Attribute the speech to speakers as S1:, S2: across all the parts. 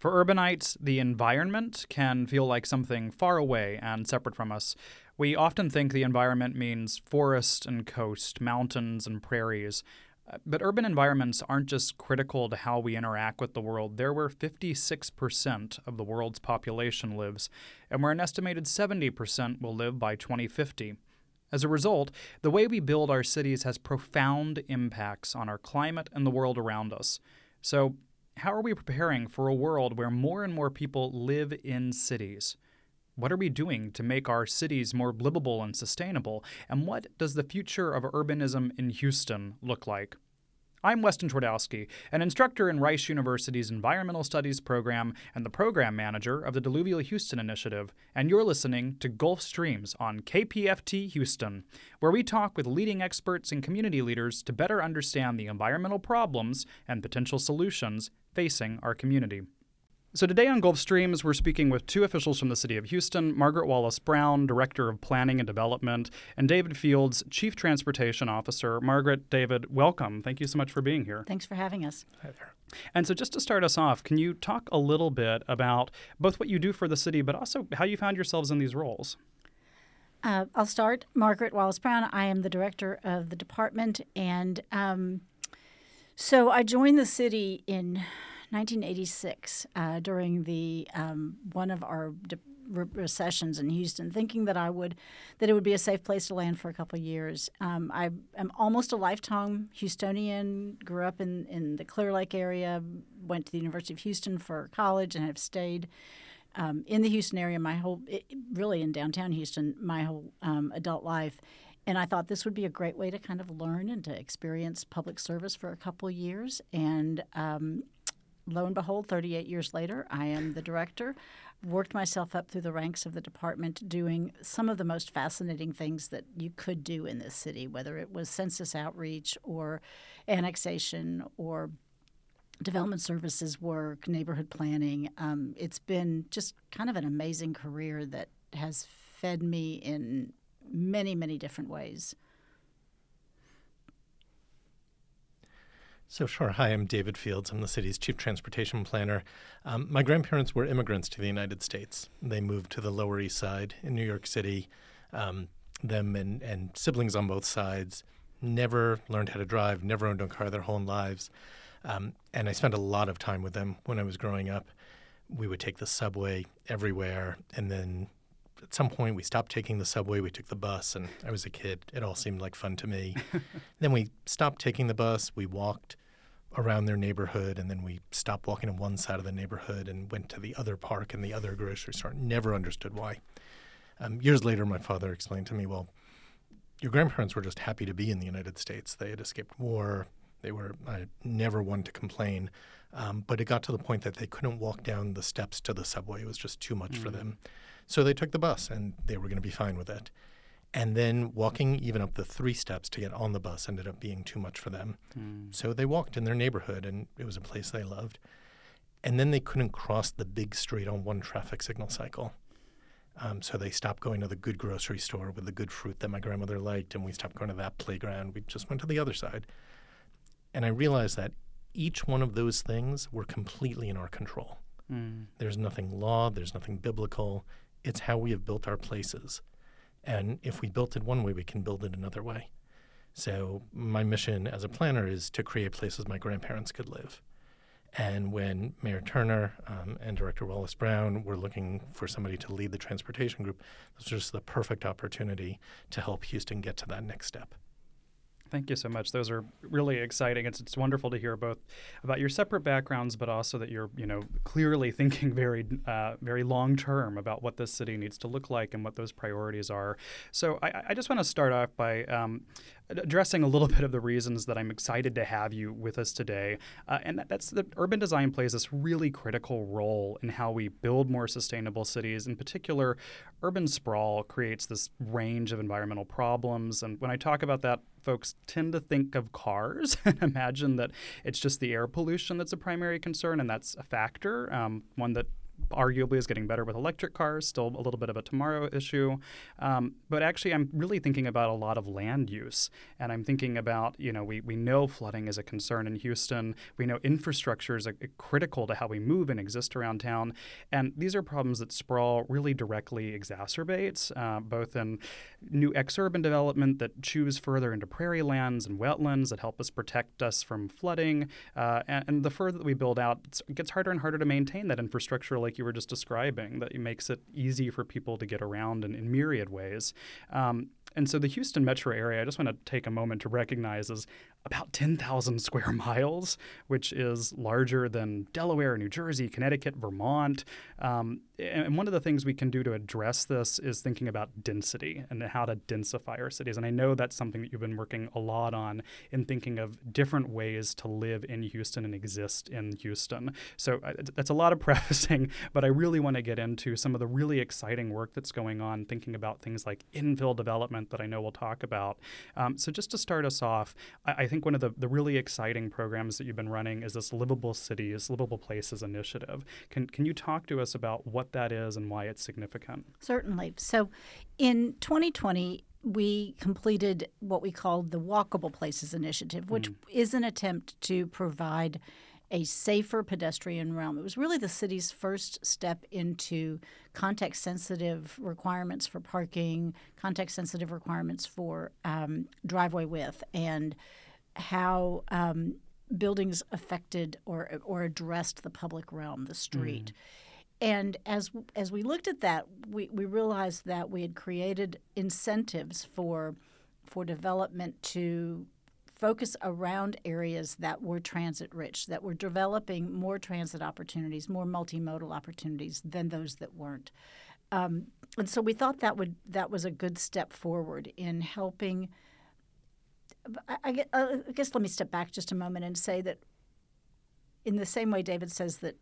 S1: For urbanites, the environment can feel like something far away and separate from us. We often think the environment means forest and coast, mountains and prairies. Uh, but urban environments aren't just critical to how we interact with the world. They're where 56% of the world's population lives, and where an estimated 70% will live by 2050. As a result, the way we build our cities has profound impacts on our climate and the world around us. So, how are we preparing for a world where more and more people live in cities? What are we doing to make our cities more livable and sustainable? And what does the future of urbanism in Houston look like? I'm Weston Twardowski, an instructor in Rice University's Environmental Studies program and the program manager of the Diluvial Houston Initiative, and you're listening to Gulf Streams on KPFT Houston, where we talk with leading experts and community leaders to better understand the environmental problems and potential solutions facing our community. So, today on Gulf Streams, we're speaking with two officials from the City of Houston Margaret Wallace Brown, Director of Planning and Development, and David Fields, Chief Transportation Officer. Margaret, David, welcome. Thank you so much for being here.
S2: Thanks for having us.
S1: Hi there. And so, just to start us off, can you talk a little bit about both what you do for the city, but also how you found yourselves in these roles?
S2: Uh, I'll start. Margaret Wallace Brown. I am the director of the department. And um, so I joined the city in 1986 uh, during the um, one of our de- re- recessions in Houston, thinking that I would that it would be a safe place to land for a couple years. Um, I am almost a lifetime Houstonian. Grew up in in the Clear Lake area. Went to the University of Houston for college and have stayed. Um, in the Houston area, my whole, it, really in downtown Houston, my whole um, adult life. And I thought this would be a great way to kind of learn and to experience public service for a couple years. And um, lo and behold, 38 years later, I am the director. Worked myself up through the ranks of the department doing some of the most fascinating things that you could do in this city, whether it was census outreach or annexation or development services work, neighborhood planning. Um, it's been just kind of an amazing career that has fed me in many, many different ways.
S3: So, sure. Hi, I'm David Fields. I'm the city's chief transportation planner. Um, my grandparents were immigrants to the United States. They moved to the Lower East Side in New York City. Um, them and, and siblings on both sides never learned how to drive, never owned a car their whole lives. Um, and I spent a lot of time with them when I was growing up. We would take the subway everywhere, and then at some point we stopped taking the subway we took the bus and i was a kid it all seemed like fun to me then we stopped taking the bus we walked around their neighborhood and then we stopped walking on one side of the neighborhood and went to the other park and the other grocery store. Never understood why. Um, years later my father explained to me well your grandparents were just happy to be in the united states. They had escaped war. They were uh, never one to complain. Um, but it got to the point that they couldn't walk down the steps to the subway. It was just too much mm. for them. So they took the bus and they were going to be fine with it and then walking even up the three steps to get on the bus ended up being too much for them. Mm. So they walked in their neighborhood, and it was a place they loved. And then they couldn't cross the big street on one traffic signal cycle. Um, so they stopped going to the good grocery store with the good fruit that my grandmother liked, and we stopped going to that playground. We just went to the other side. And I realized that each one of those things were completely in our control. Mm. There's nothing law, there's nothing biblical. It's how we have built our places. And if we built it one way, we can build it another way. So my mission as a planner is to create places my grandparents could live. And when Mayor Turner um, and Director Wallace Brown were looking for somebody to lead the transportation group, this was just the perfect opportunity to help Houston get to that next step.
S1: Thank you so much. Those are really exciting. It's, it's wonderful to hear both about your separate backgrounds, but also that you're you know clearly thinking very uh, very long term about what this city needs to look like and what those priorities are. So I, I just want to start off by um, addressing a little bit of the reasons that I'm excited to have you with us today. Uh, and that, that's that urban design plays this really critical role in how we build more sustainable cities. In particular, urban sprawl creates this range of environmental problems. And when I talk about that, folks tend to think of cars and imagine that it's just the air pollution that's a primary concern, and that's a factor, um, one that arguably is getting better with electric cars, still a little bit of a tomorrow issue. Um, but actually, I'm really thinking about a lot of land use. And I'm thinking about, you know, we, we know flooding is a concern in Houston. We know infrastructure is a, a critical to how we move and exist around town. And these are problems that sprawl really directly exacerbates, uh, both in new exurban development that chews further into prairie lands and wetlands that help us protect us from flooding. Uh, and, and, the further that we build out, it gets harder and harder to maintain that infrastructure, like you were just describing, that makes it easy for people to get around in, in myriad ways. Um, and so the Houston metro area, I just want to take a moment to recognize is about 10,000 square miles, which is larger than Delaware, New Jersey, Connecticut, Vermont. Um, and one of the things we can do to address this is thinking about density and how to densify our cities. And I know that's something that you've been working a lot on in thinking of different ways to live in Houston and exist in Houston. So that's a lot of prefacing, but I really want to get into some of the really exciting work that's going on, thinking about things like infill development that I know we'll talk about. Um, so just to start us off, I, I think one of the, the really exciting programs that you've been running is this Livable Cities, Livable Places initiative. Can, can you talk to us about what that is and why it's significant?
S2: Certainly. So in 2020, we completed what we called the Walkable Places Initiative, which mm. is an attempt to provide a safer pedestrian realm. It was really the city's first step into context sensitive requirements for parking, context sensitive requirements for um, driveway width, and how um, buildings affected or or addressed the public realm, the street. Mm. And as as we looked at that, we, we realized that we had created incentives for for development to focus around areas that were transit rich, that were developing more transit opportunities, more multimodal opportunities than those that weren't. Um, and so we thought that would that was a good step forward in helping I, uh, I, guess let me step back just a moment and say that in the same way David says that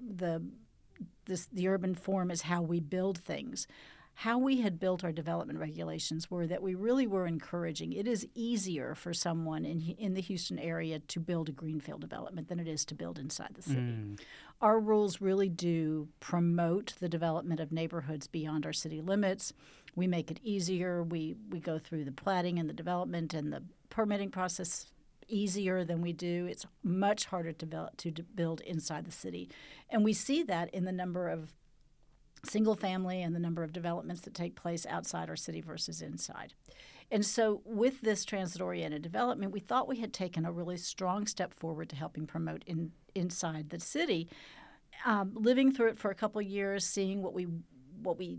S2: the this, the urban form is how we build things. How we had built our development regulations were that we really were encouraging. It is easier for someone in in the Houston area to build a greenfield development than it is to build inside the city. Mm. Our rules really do promote the development of neighborhoods beyond our city limits. We make it easier. We we go through the planning and the development and the permitting process easier than we do. It's much harder to build, to build inside the city. And we see that in the number of single family and the number of developments that take place outside our city versus inside. And so, with this transit oriented development, we thought we had taken a really strong step forward to helping promote in, inside the city. Um, living through it for a couple years, seeing what we what we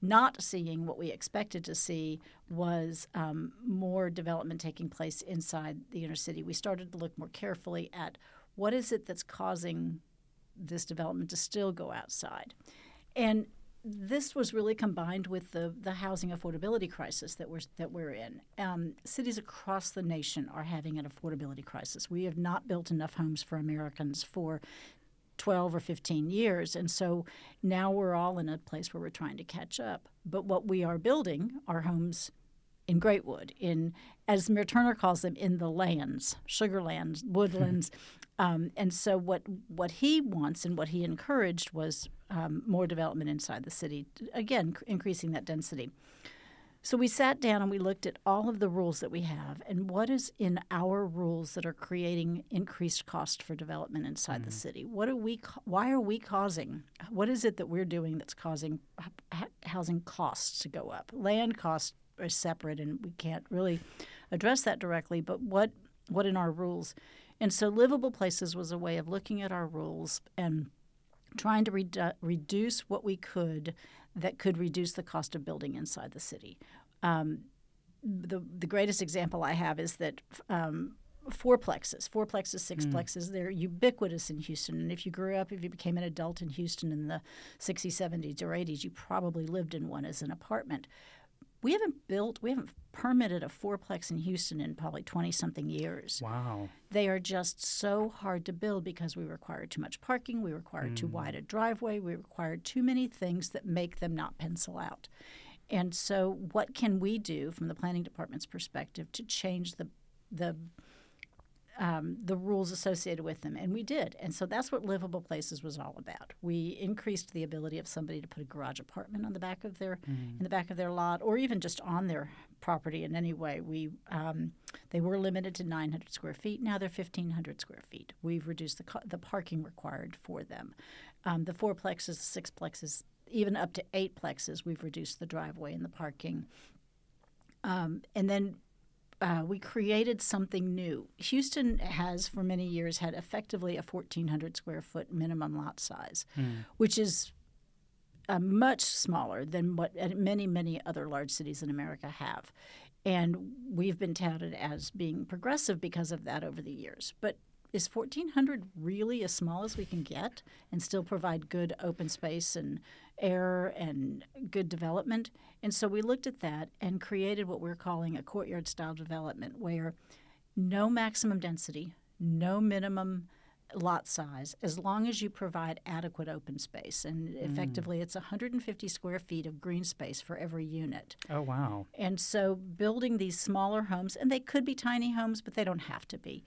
S2: not seeing what we expected to see was um, more development taking place inside the inner city. We started to look more carefully at what is it that's causing this development to still go outside. And this was really combined with the, the housing affordability crisis that we're that we're in. Um, cities across the nation are having an affordability crisis. We have not built enough homes for Americans for 12 or 15 years. And so now we're all in a place where we're trying to catch up. But what we are building are homes in Greatwood, in as Mayor Turner calls them, in the lands, sugarlands, woodlands. um, and so what what he wants and what he encouraged was um, more development inside the city, again increasing that density. So we sat down and we looked at all of the rules that we have and what is in our rules that are creating increased cost for development inside mm-hmm. the city. What are we? Why are we causing? What is it that we're doing that's causing housing costs to go up? Land costs are separate, and we can't really address that directly. But what what in our rules? And so, livable places was a way of looking at our rules and trying to redu- reduce what we could that could reduce the cost of building inside the city. Um, the the greatest example I have is that um, fourplexes, fourplexes, sixplexes, mm. they're ubiquitous in Houston. And if you grew up, if you became an adult in Houston in the 60s, 70s, or 80s, you probably lived in one as an apartment. We haven't built, we haven't permitted a fourplex in Houston in probably 20 something years.
S1: Wow.
S2: They are just so hard to build because we require too much parking, we require mm. too wide a driveway, we require too many things that make them not pencil out. And so, what can we do from the planning department's perspective to change the the um, the rules associated with them, and we did. And so that's what livable places was all about. We increased the ability of somebody to put a garage apartment on the back of their mm. in the back of their lot, or even just on their property in any way. We um, they were limited to 900 square feet. Now they're 1,500 square feet. We've reduced the the parking required for them. Um, the fourplexes, the sixplexes, even up to eight plexes, we've reduced the driveway and the parking. Um, and then uh, we created something new. Houston has, for many years, had effectively a 1,400 square foot minimum lot size, mm. which is uh, much smaller than what many, many other large cities in America have. And we've been touted as being progressive because of that over the years. But is 1400 really as small as we can get and still provide good open space and air and good development. And so we looked at that and created what we're calling a courtyard style development where no maximum density no minimum lot size as long as you provide adequate open space. And mm. effectively it's 150 square feet of green space for every unit.
S1: Oh wow.
S2: And so building these smaller homes and they could be tiny homes but they don't have to be.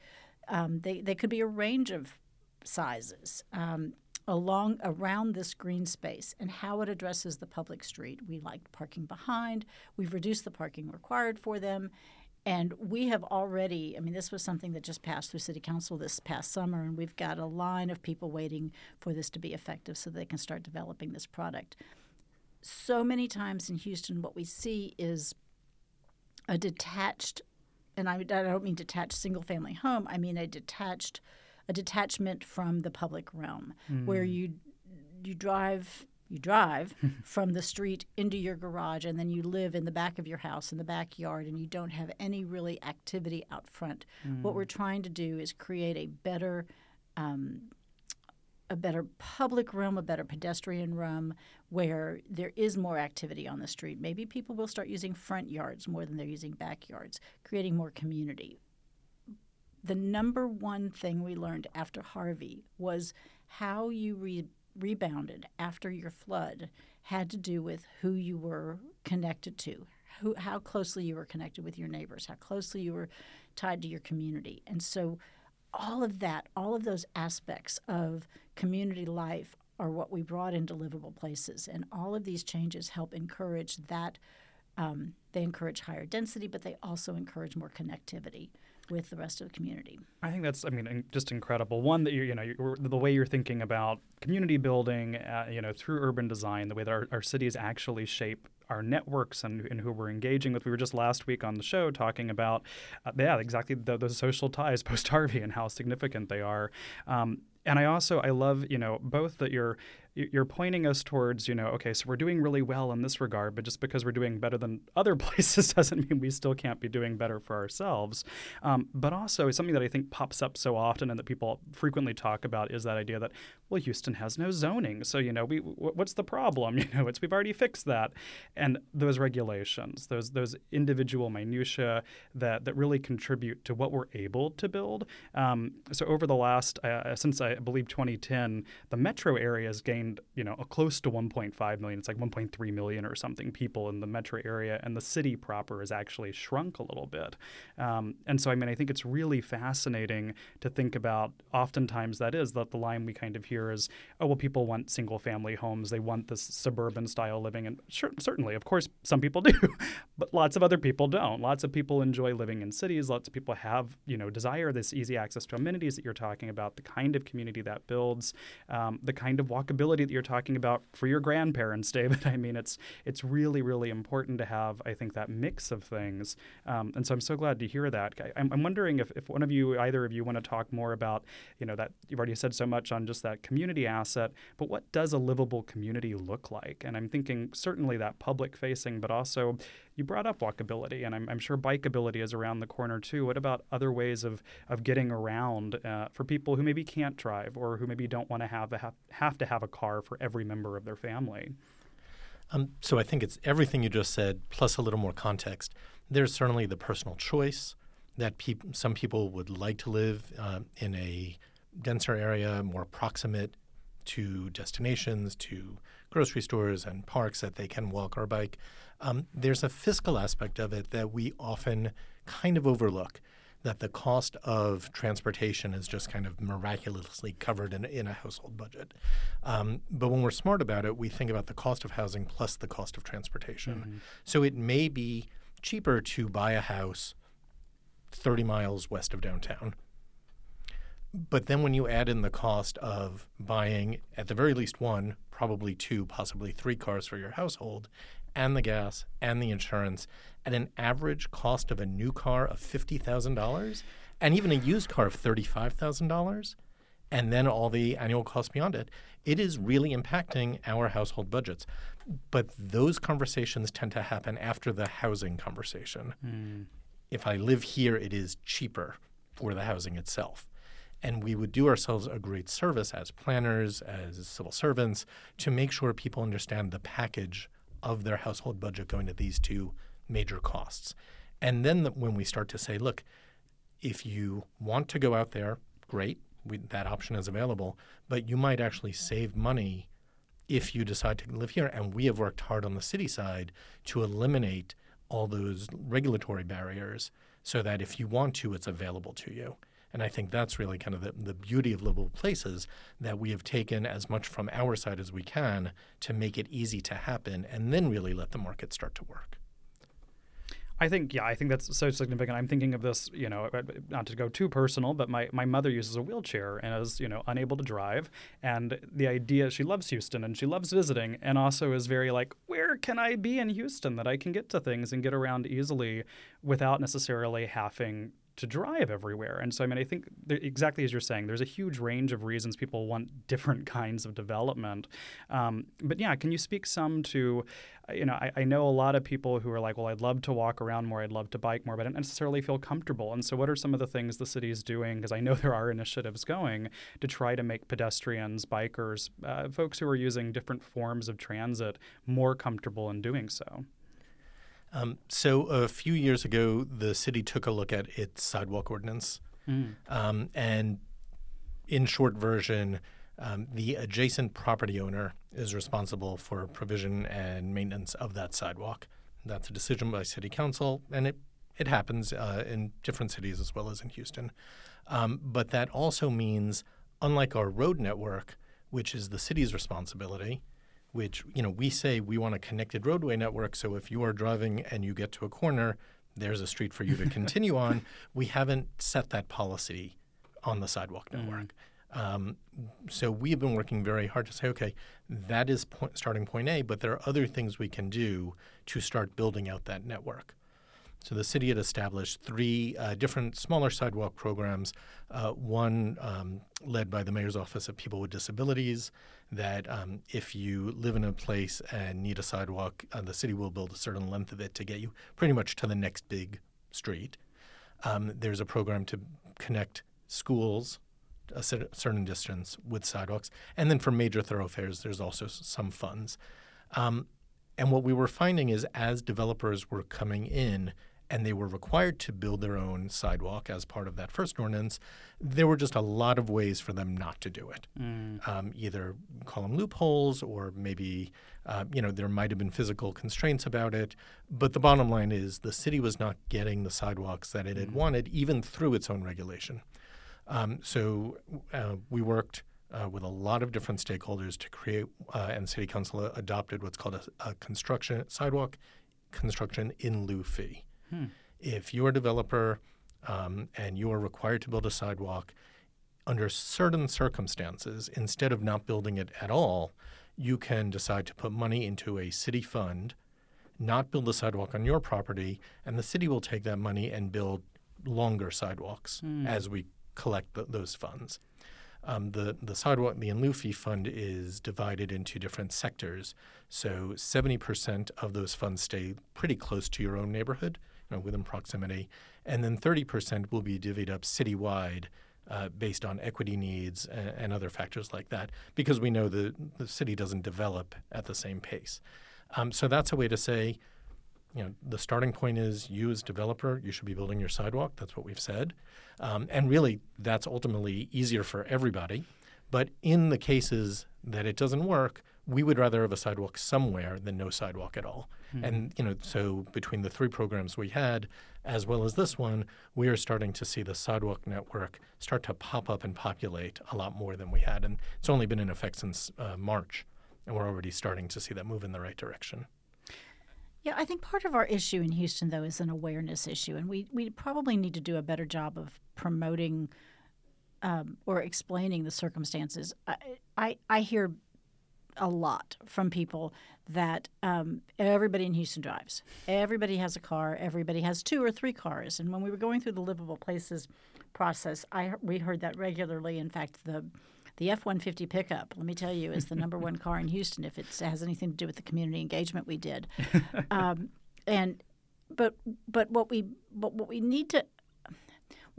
S2: Um, they, they could be a range of sizes. Um, along around this green space and how it addresses the public street. We like parking behind. We've reduced the parking required for them. And we have already, I mean, this was something that just passed through City Council this past summer, and we've got a line of people waiting for this to be effective so they can start developing this product. So many times in Houston, what we see is a detached and I, I don't mean detached single family home. I mean a detached a detachment from the public realm mm. where you you drive you drive from the street into your garage and then you live in the back of your house in the backyard and you don't have any really activity out front. Mm. What we're trying to do is create a better um, a better public realm, a better pedestrian realm where there is more activity on the street. Maybe people will start using front yards more than they're using backyards, creating more community. The number one thing we learned after Harvey was how you re- rebounded after your flood had to do with who you were connected to, who, how closely you were connected with your neighbors, how closely you were tied to your community. And so all of that, all of those aspects of community life are what we brought into livable places. And all of these changes help encourage that. Um, they encourage higher density, but they also encourage more connectivity with the rest of the community.
S1: I think that's, I mean, just incredible. One that you, you know, the way you're thinking about community building, uh, you know, through urban design, the way that our, our cities actually shape our networks and, and who we're engaging with. We were just last week on the show talking about, uh, yeah, exactly the, the social ties post Harvey and how significant they are. Um, and I also I love you know both that you're you're pointing us towards, you know, okay, so we're doing really well in this regard, but just because we're doing better than other places doesn't mean we still can't be doing better for ourselves. Um, but also, something that I think pops up so often and that people frequently talk about is that idea that, well, Houston has no zoning, so you know, we what's the problem? You know, it's we've already fixed that, and those regulations, those those individual minutia that that really contribute to what we're able to build. Um, so over the last, uh, since I believe 2010, the metro area has gained you know, close to 1.5 million. It's like 1.3 million or something people in the metro area, and the city proper has actually shrunk a little bit. Um, and so, I mean, I think it's really fascinating to think about. Oftentimes, that is that the line we kind of hear is, oh, well, people want single family homes. They want this suburban style living, and sure, certainly, of course, some people do, but lots of other people don't. Lots of people enjoy living in cities. Lots of people have, you know, desire this easy access to amenities that you're talking about, the kind of community that builds, um, the kind of walkability that you're talking about for your grandparents, David. I mean, it's it's really really important to have I think that mix of things, um, and so I'm so glad to hear that. I, am I'm wondering if, if one of you, either of you, want to talk more about you know that you've already said so much on just that community asset, but what does a livable community look like? And I'm thinking certainly that public facing, but also you brought up walkability, and I'm, I'm sure bikeability is around the corner too. What about other ways of, of getting around uh, for people who maybe can't drive or who maybe don't want to have, have, have to have a car for every member of their family?
S3: Um, so I think it's everything you just said, plus a little more context. There's certainly the personal choice that some people would like to live uh, in a denser area, more proximate to destinations, to grocery stores and parks that they can walk or bike. Um, there's a fiscal aspect of it that we often kind of overlook. that the cost of transportation is just kind of miraculously covered in, in a household budget. Um, but when we're smart about it, we think about the cost of housing plus the cost of transportation. Mm-hmm. So it may be cheaper to buy a house 30 miles west of downtown. But then when you add in the cost of buying, at the very least, one, probably two, possibly three cars for your household, and the gas and the insurance at an average cost of a new car of $50,000 and even a used car of $35,000 and then all the annual costs beyond it, it is really impacting our household budgets. But those conversations tend to happen after the housing conversation. Mm. If I live here, it is cheaper for the housing itself. And we would do ourselves a great service as planners, as civil servants, to make sure people understand the package of their household budget going to these two major costs. And then the, when we start to say, look, if you want to go out there, great, we, that option is available, but you might actually save money if you decide to live here. And we have worked hard on the city side to eliminate all those regulatory barriers so that if you want to, it's available to you. And I think that's really kind of the, the beauty of livable places that we have taken as much from our side as we can to make it easy to happen and then really let the market start to work.
S1: I think, yeah, I think that's so significant. I'm thinking of this, you know, not to go too personal, but my, my mother uses a wheelchair and is, you know, unable to drive. And the idea, she loves Houston and she loves visiting and also is very like, where can I be in Houston that I can get to things and get around easily without necessarily having to drive everywhere. And so, I mean, I think exactly as you're saying, there's a huge range of reasons people want different kinds of development. Um, but yeah, can you speak some to, uh, you know, I, I, know a lot of people who are like, well, I'd love to walk around more, I'd love to bike more, but I don't necessarily feel comfortable. And so, what are some of the things the city is doing? Because I know there are initiatives going to try to make pedestrians, bikers, uh, folks who are using different forms of transit more comfortable in doing so.
S3: Um, so a few years ago, the city took a look at its sidewalk ordinance, mm. um, and in short version, um, the adjacent property owner is responsible for provision and maintenance of that sidewalk. That's a decision by city council, and it it happens uh, in different cities as well as in Houston. Um, but that also means, unlike our road network, which is the city's responsibility, which you know we say we want a connected roadway network. So if you are driving and you get to a corner, there's a street for you to continue on. We haven't set that policy on the sidewalk mm. network. Mm. Um, so we've been working very hard to say, okay, that is point, starting point A, but there are other things we can do to start building out that network. So the city had established three uh, different smaller sidewalk programs. Uh, one um, led by the mayor's office of people with disabilities. That um, if you live in a place and need a sidewalk, uh, the city will build a certain length of it to get you pretty much to the next big street. Um, there's a program to connect schools a certain distance with sidewalks, and then for major thoroughfares, there's also some funds. Um, and what we were finding is as developers were coming in and they were required to build their own sidewalk as part of that first ordinance, there were just a lot of ways for them not to do it. Mm. Um, either call them loopholes, or maybe uh, you know there might have been physical constraints about it. But the bottom line is the city was not getting the sidewalks that it had mm. wanted, even through its own regulation. Um, so uh, we worked. Uh, with a lot of different stakeholders to create, uh, and City Council adopted what's called a, a construction sidewalk construction in lieu fee. Hmm. If you're a developer um, and you are required to build a sidewalk, under certain circumstances, instead of not building it at all, you can decide to put money into a city fund, not build a sidewalk on your property, and the city will take that money and build longer sidewalks hmm. as we collect the, those funds. Um, the the sidewalk the in lieu fee fund is divided into different sectors. So seventy percent of those funds stay pretty close to your own neighborhood, uh, within proximity, and then 30% will be divvied up citywide uh, based on equity needs and, and, other factors like that, because we know the, the city doesn't develop at the same pace. Um, so that's a way to say, you know, the starting point is you as developer, you should be building your sidewalk. That's what we've said, um, and really that's ultimately easier for everybody. But in the cases that it doesn't work, we would rather have a sidewalk somewhere than no sidewalk at all. Mm-hmm. And you know, so between the three programs we had, as well as this one, we are starting to see the sidewalk network start to pop up and populate a lot more than we had. And it's only been in effect since uh, March, and we're already starting to see that move in the right direction.
S2: Yeah, I think part of our issue in Houston, though, is an awareness issue, and we we probably need to do a better job of promoting um, or explaining the circumstances. I, I, I hear a lot from people that um, everybody in Houston drives. Everybody has a car. Everybody has two or three cars. And when we were going through the livable places process, I we heard that regularly. In fact, the the F 150 pickup, let me tell you, is the number one car in Houston if it has anything to do with the community engagement we did. Um, and but but what we but what we need to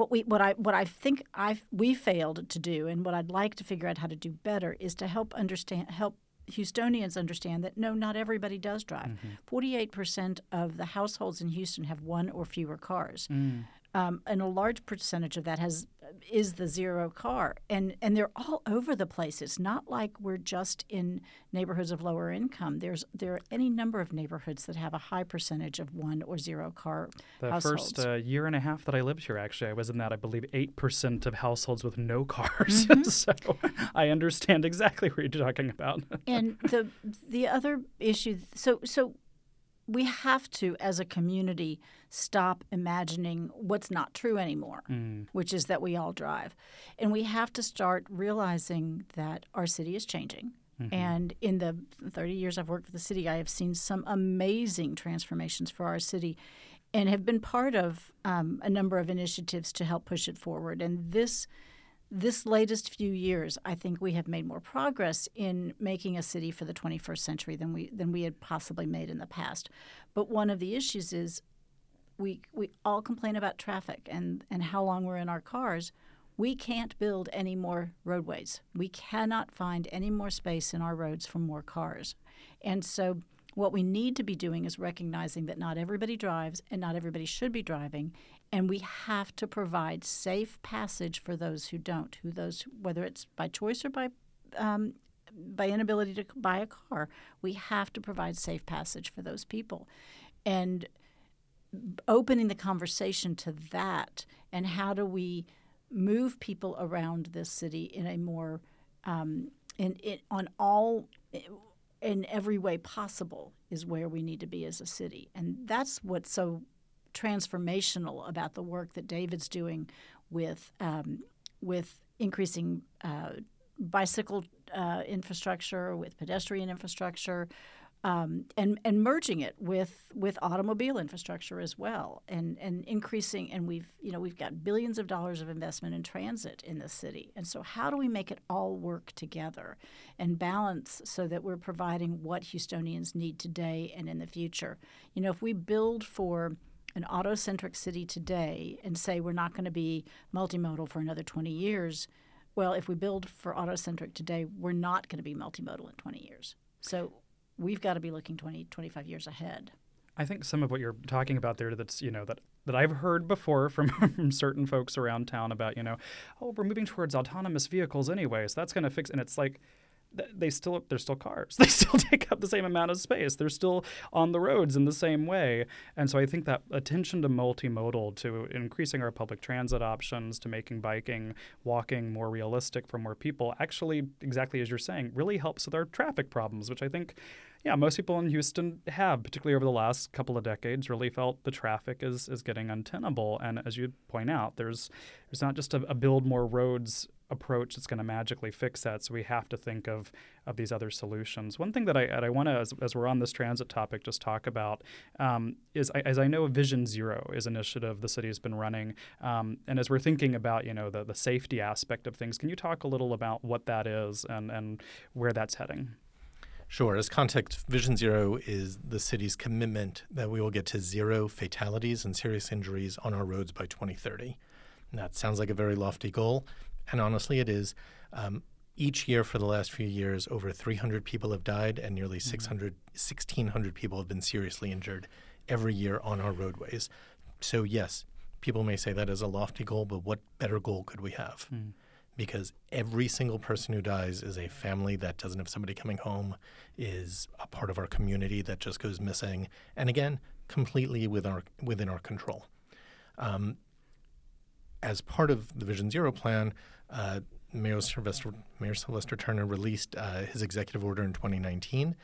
S2: what we what I what I think I we failed to do and what I'd like to figure out how to do better is to help understand help Houstonians understand that no, not everybody does drive. Mm-hmm. 48 percent of the households in Houston have one or fewer cars. Mm um, and a large percentage of that has is the zero car, and and they're all over the place. It's not like we're just in neighborhoods of lower income. There's there are any number of neighborhoods that have a high percentage of one or zero car.
S1: The
S2: households.
S1: first uh, year and a half that I lived here, actually, I was in that I believe eight percent of households with no cars. Mm-hmm. so I understand exactly what you're talking about.
S2: and the the other issue, so so we have to, as a community, stop imagining what's not true anymore, mm. which is that we all drive. And we have to start realizing that our city is changing. Mm-hmm. And in the 30 years I've worked for the city, I have seen some amazing transformations for our city and have been part of um, a number of initiatives to help push it forward. And this this latest few years, I think we have made more progress in making a city for the 21st century than we than we had possibly made in the past. But one of the issues is we we all complain about traffic and and how long we're in our cars. We can't build any more roadways. We cannot find any more space in our roads for more cars. And so what we need to be doing is recognizing that not everybody drives and not everybody should be driving, and we have to provide safe passage for those who don't, who those whether it's by choice or by um, by inability to buy a car. We have to provide safe passage for those people, and opening the conversation to that and how do we move people around this city in a more um, in, in on all in every way possible is where we need to be as a city. And that's what's so transformational about the work that David's doing with um, with increasing uh, bicycle uh, infrastructure, with pedestrian infrastructure, um, and and merging it with with automobile infrastructure as well, and and increasing. And we've you know we've got billions of dollars of investment in transit in the city, and so how do we make it all work together and balance so that we're providing what Houstonians need today and in the future? You know, if we build for an auto-centric city today and say we're not going to be multimodal for another 20 years, well, if we build for auto-centric today, we're not going to be multimodal in 20 years. So we've got to be looking 20, 25 years ahead.
S1: I think some of what you're talking about there that's, you know, that that I've heard before from, from certain folks around town about, you know, oh, we're moving towards autonomous vehicles anyway, so that's going to fix and it's like they still they're still cars. They still take up the same amount of space. They're still on the roads in the same way. And so I think that attention to multimodal, to increasing our public transit options, to making biking, walking more realistic for more people, actually, exactly as you're saying, really helps with our traffic problems, which I think yeah, most people in Houston have, particularly over the last couple of decades, really felt the traffic is is getting untenable. And as you point out, there's there's not just a, a build more roads approach that's going to magically fix that. So we have to think of of these other solutions. One thing that I I want to, as, as, we're on this transit topic, just talk about um, is as I know, Vision Zero is an initiative the city has been running, um, and as we're thinking about you know the the safety aspect of things, can you talk a little about what that is and and where that's heading?
S3: Sure. As context, Vision Zero is the city's commitment that we will get to zero fatalities and serious injuries on our roads by 2030. And that sounds like a very lofty goal, and honestly, it is. Um, each year for the last few years, over 300 people have died, and nearly mm-hmm. 600, 1,600 people have been seriously injured every year on our roadways. So, yes, people may say that is a lofty goal, but what better goal could we have? Mm. because every single person who dies is a family that doesn't have somebody coming home, is a part of our community that just goes missing, and again, completely within our, within our control. Um, as part of the Vision Zero plan, uh, Mayor Sylvester, Mayor Sylvester Turner released uh, his executive order in 2019.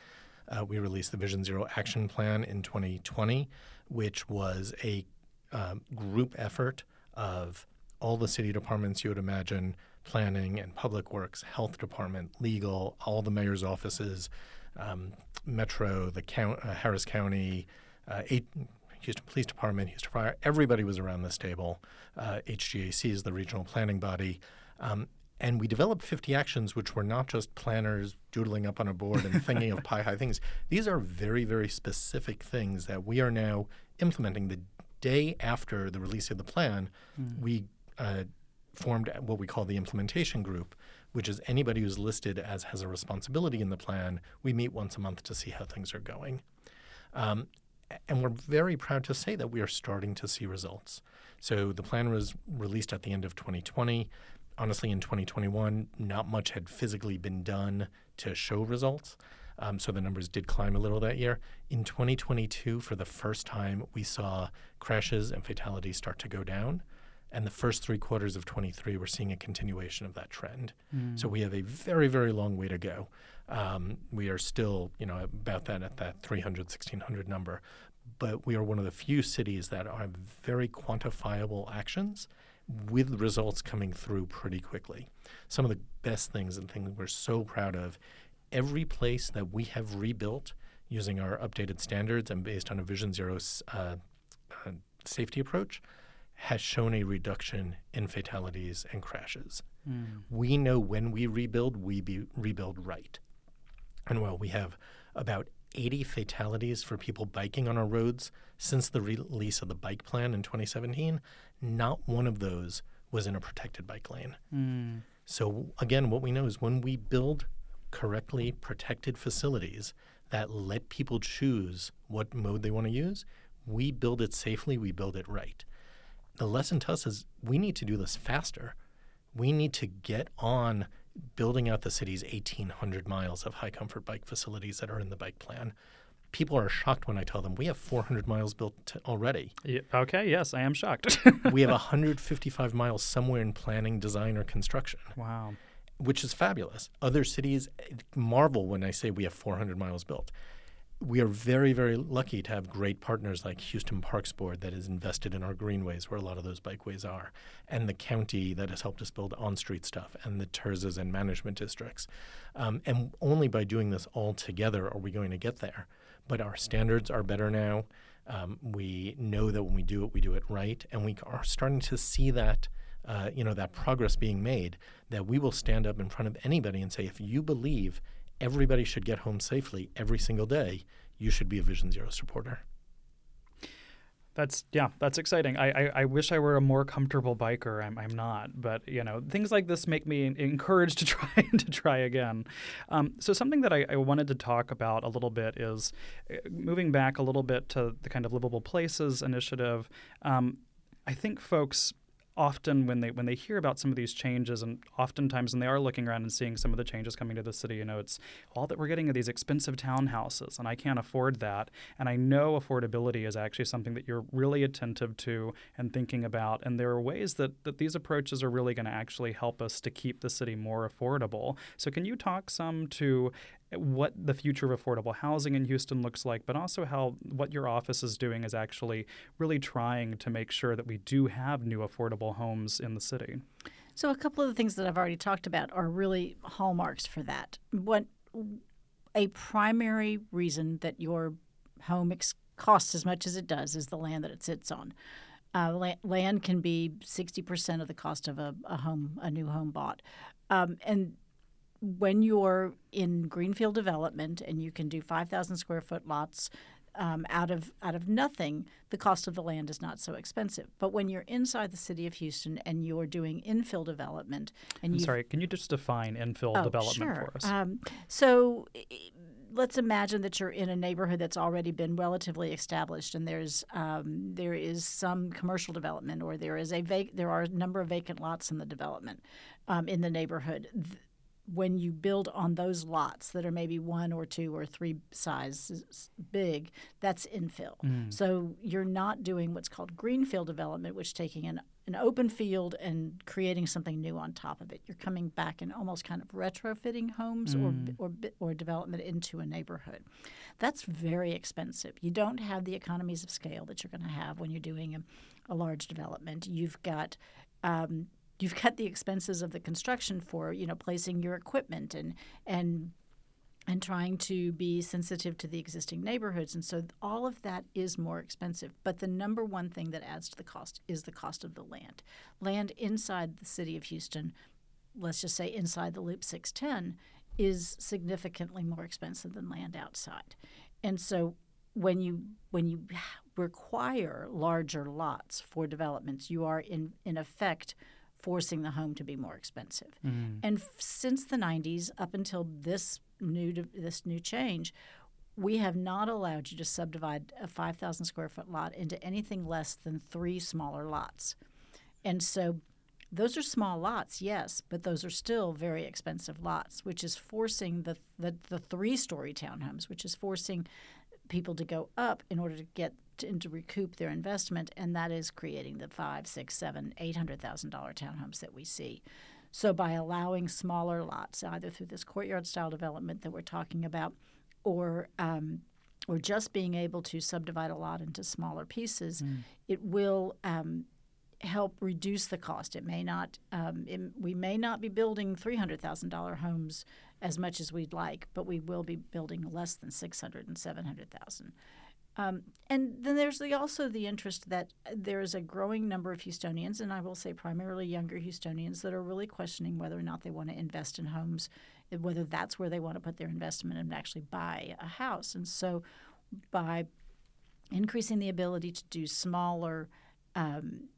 S3: Uh, we released the Vision Zero Action Plan in 2020, which was a um, group effort of all the city departments you would imagine planning and public works, health department, legal, all the mayor's offices, um, Metro, the count, uh, Harris County, uh, eight, Houston Police Department, Houston Fire, everybody was around this table. Uh, HGAC is the regional planning body. Um, and we developed 50 actions, which were not just planners doodling up on a board and thinking of pie high things. These are very, very specific things that we are now implementing. The day after the release of the plan, mm. we uh, formed what we call the implementation group, which is anybody who's listed as has a responsibility in the plan. We meet once a month to see how things are going. Um, and we're very proud to say that we are starting to see results. So the plan was released at the end of 2020 honestly, in 2021, not much had physically been done to show results. Um, so the numbers did climb a little that year. In 2022, for the first time, we saw crashes and fatalities start to go down. And the first three quarters of 23, we're seeing a continuation of that trend. Mm. So we have a very, very long way to go. Um, we are still, you know, about that at that 300, 1600 number. But we are one of the few cities that have very quantifiable actions with results coming through pretty quickly. Some of the best things and things we're so proud of, every place that we have rebuilt using our updated standards and based on a Vision Zero uh, uh, safety approach has shown a reduction in fatalities and crashes. Mm. We know when we rebuild, we be, rebuild right. And while we have about 80 fatalities for people biking on our roads since the release of the bike plan in 2017, not one of those was in a protected bike lane. Mm. So, again, what we know is when we build correctly protected facilities that let people choose what mode they want to use, we build it safely, we build it right. The lesson to us is we need to do this faster. We need to get on building out the city's 1,800 miles of high comfort bike facilities that are in the bike plan. People are shocked when I tell them we have 400 miles built already.
S1: Yeah, okay, yes, I am shocked.
S3: we have 155 miles somewhere in planning, design, or construction.
S1: Wow.
S3: Which is fabulous. Other cities marvel when I say we have 400 miles built we are very, very lucky to have great partners like Houston Parks Board that is invested in our greenways, where a lot of those bikeways are, and the county that has helped us build on street stuff, and the TIRZs and management districts. Um, and only by doing this all together are we going to get there. But our standards are better now. Um, we know that when we do it, we do it right, and we are starting to see that. Uh, you know that progress being made that we will stand up in front of anybody and say if you believe everybody should get home safely every single day, you should be a Vision Zero supporter.
S1: That's yeah, that's exciting. I, I, I, wish I were a more comfortable biker. I'm, I'm not, but you know things like this make me encouraged to try and to try again. Um, so something that I, I, wanted to talk about a little bit is uh, moving back a little bit to the kind of livable places initiative. Um, I think folks often when they when they hear about some of these changes and oftentimes when they are looking around and seeing some of the changes coming to the city you know it's all that we're getting are these expensive townhouses and i can't afford that. And i know affordability is actually something that you're really attentive to and thinking about. And there are ways that, that these approaches are really going to actually help us to keep the city more affordable. So can you talk some to what the future of affordable housing in Houston looks like, but also how what your office is doing is actually really trying to make sure that we do have new affordable homes in the city.
S2: So, a couple of the things that I've already talked about are really hallmarks for that. What a primary reason that your home ex- costs as much as it does is the land that it sits on. Uh, land can be 60% of the cost of a, a home, a new home bought. Um, and when you're in greenfield development and you can do 5,000 square foot lots um, out of out of nothing, the cost of the land is not so expensive. But when you're inside the city of Houston and you're doing infill development, and
S1: I'm sorry, can you just define infill
S2: oh,
S1: development
S2: sure.
S1: for us?
S2: Um, so let's imagine that you're in a neighborhood that's already been relatively established, and there's um, there is some commercial development, or there is a vac- there are a number of vacant lots in the development um, in the neighborhood. Th- when you build on those lots that are maybe one or two or three sizes big, that's infill. Mm. So you're not doing what's called greenfield development, which is taking an, an open field and creating something new on top of it. You're coming back and almost kind of retrofitting homes mm. or, or, or development into a neighborhood. That's very expensive. You don't have the economies of scale that you're going to have when you're doing a, a large development. You've got um, you've got the expenses of the construction for you know placing your equipment and and and trying to be sensitive to the existing neighborhoods. And so all of that is more expensive. But the number one thing that adds to the cost is the cost of the land. Land inside the city of Houston let's just say inside the loop 610 is significantly more expensive than land outside. And so when you when you require larger lots for developments you are in in effect forcing the home to be more expensive. Mm-hmm. And f- since the 90s up until this new this new change, we have not allowed you to subdivide a 5,000 square foot lot into anything less than three smaller lots. And so those are small lots, yes, but those are still very expensive lots, which is forcing the, the, the three story townhomes, which is forcing people to go up in order to get and to recoup their investment, and that is creating the five, six, seven, eight hundred thousand dollar townhomes that we see. So by allowing smaller lots, either through this courtyard style development that we're talking about, or um, or just being able to subdivide a lot into smaller pieces, mm. it will um, help reduce the cost. It may not. Um, it, we may not be building three hundred thousand dollar homes as much as we'd like, but we will be building less than six hundred and seven hundred thousand. Um, and then there's the, also the interest that there is a growing number of Houstonians, and I will say primarily younger Houstonians, that are really questioning whether or not they want to invest in homes, whether that's where they want to put their investment and actually buy a house. And so by increasing the ability to do smaller um,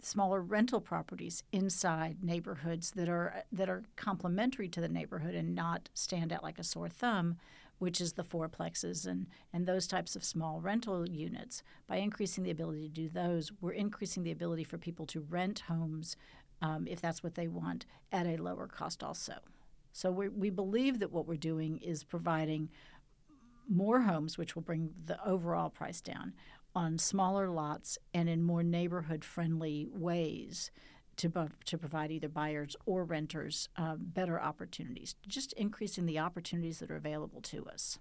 S2: smaller rental properties inside neighborhoods that are that are complementary to the neighborhood and not stand out like a sore thumb, which is the fourplexes and, and those types of small rental units. By increasing the ability to do those, we're increasing the ability for people to rent homes um, if that's what they want at a lower cost also. So we we believe that what we're doing is providing more homes, which will bring the overall price down on smaller lots and in more neighborhood friendly ways to, to provide either buyers or renters uh, better opportunities, just increasing the opportunities that are available to us.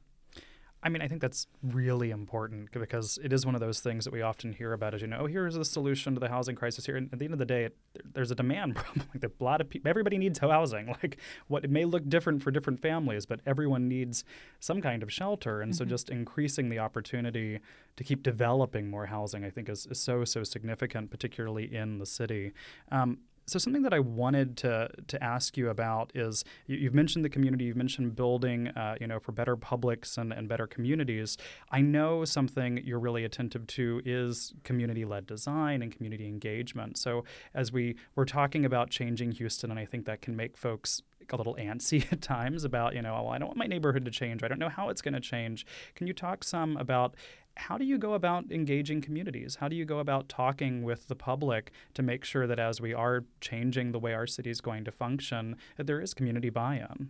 S1: I mean, I think that's really important because it is one of those things that we often hear about as you know, oh, here's the solution to the housing crisis here. And at the end of the day, it, there's a demand problem. like a lot of people, everybody needs housing. Like what it may look different for different families, but everyone needs some kind of shelter. And mm-hmm. so just increasing the opportunity to keep developing more housing, I think, is, is so, so significant, particularly in the city. Um, so something that I wanted to to ask you about is you, have mentioned the community, you've mentioned building, uh, you know, for better publics and, and better communities. I know something you're really attentive to is community-led design and community engagement. So as we were talking about changing Houston, and I think that can make folks a little antsy at times about, you know, oh, I don't want my neighborhood to change. I don't know how it's going to change. Can you talk some about how do you go about engaging communities? How do you go about talking with the public to make sure that as we are changing the way our city is going to function, that there is community buy-in?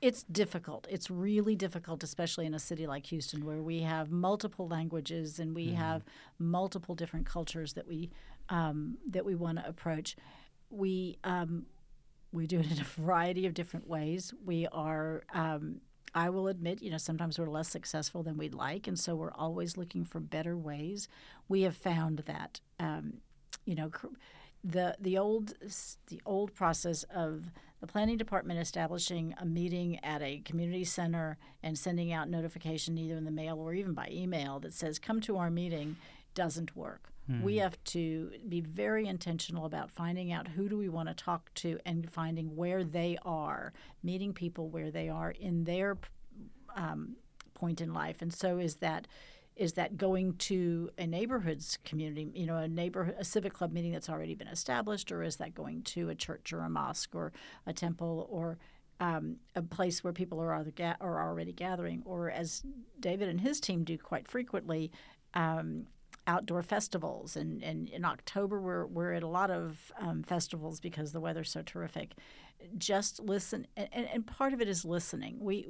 S2: It's difficult. It's really difficult, especially in a city like Houston, where we have multiple languages and we mm. have multiple different cultures that we um, that we want to approach. We um, we do it in a variety of different ways. We are um, I will admit, you know, sometimes we're less successful than we'd like, and so we're always looking for better ways. We have found that, um, you know, the the old the old process of the planning department establishing a meeting at a community center and sending out notification either in the mail or even by email that says come to our meeting doesn't work. Hmm. We have to be very intentional about finding out who do we want to talk to and finding where they are, meeting people where they are in their um, point in life. And so is that is that going to a neighborhood's community, you know, a neighborhood, a civic club meeting that's already been established, or is that going to a church or a mosque or a temple or um, a place where people are, are already gathering, or as David and his team do quite frequently, um, outdoor festivals. And, and in October, we're, we're at a lot of um, festivals because the weather's so terrific. Just listen, and, and part of it is listening. We,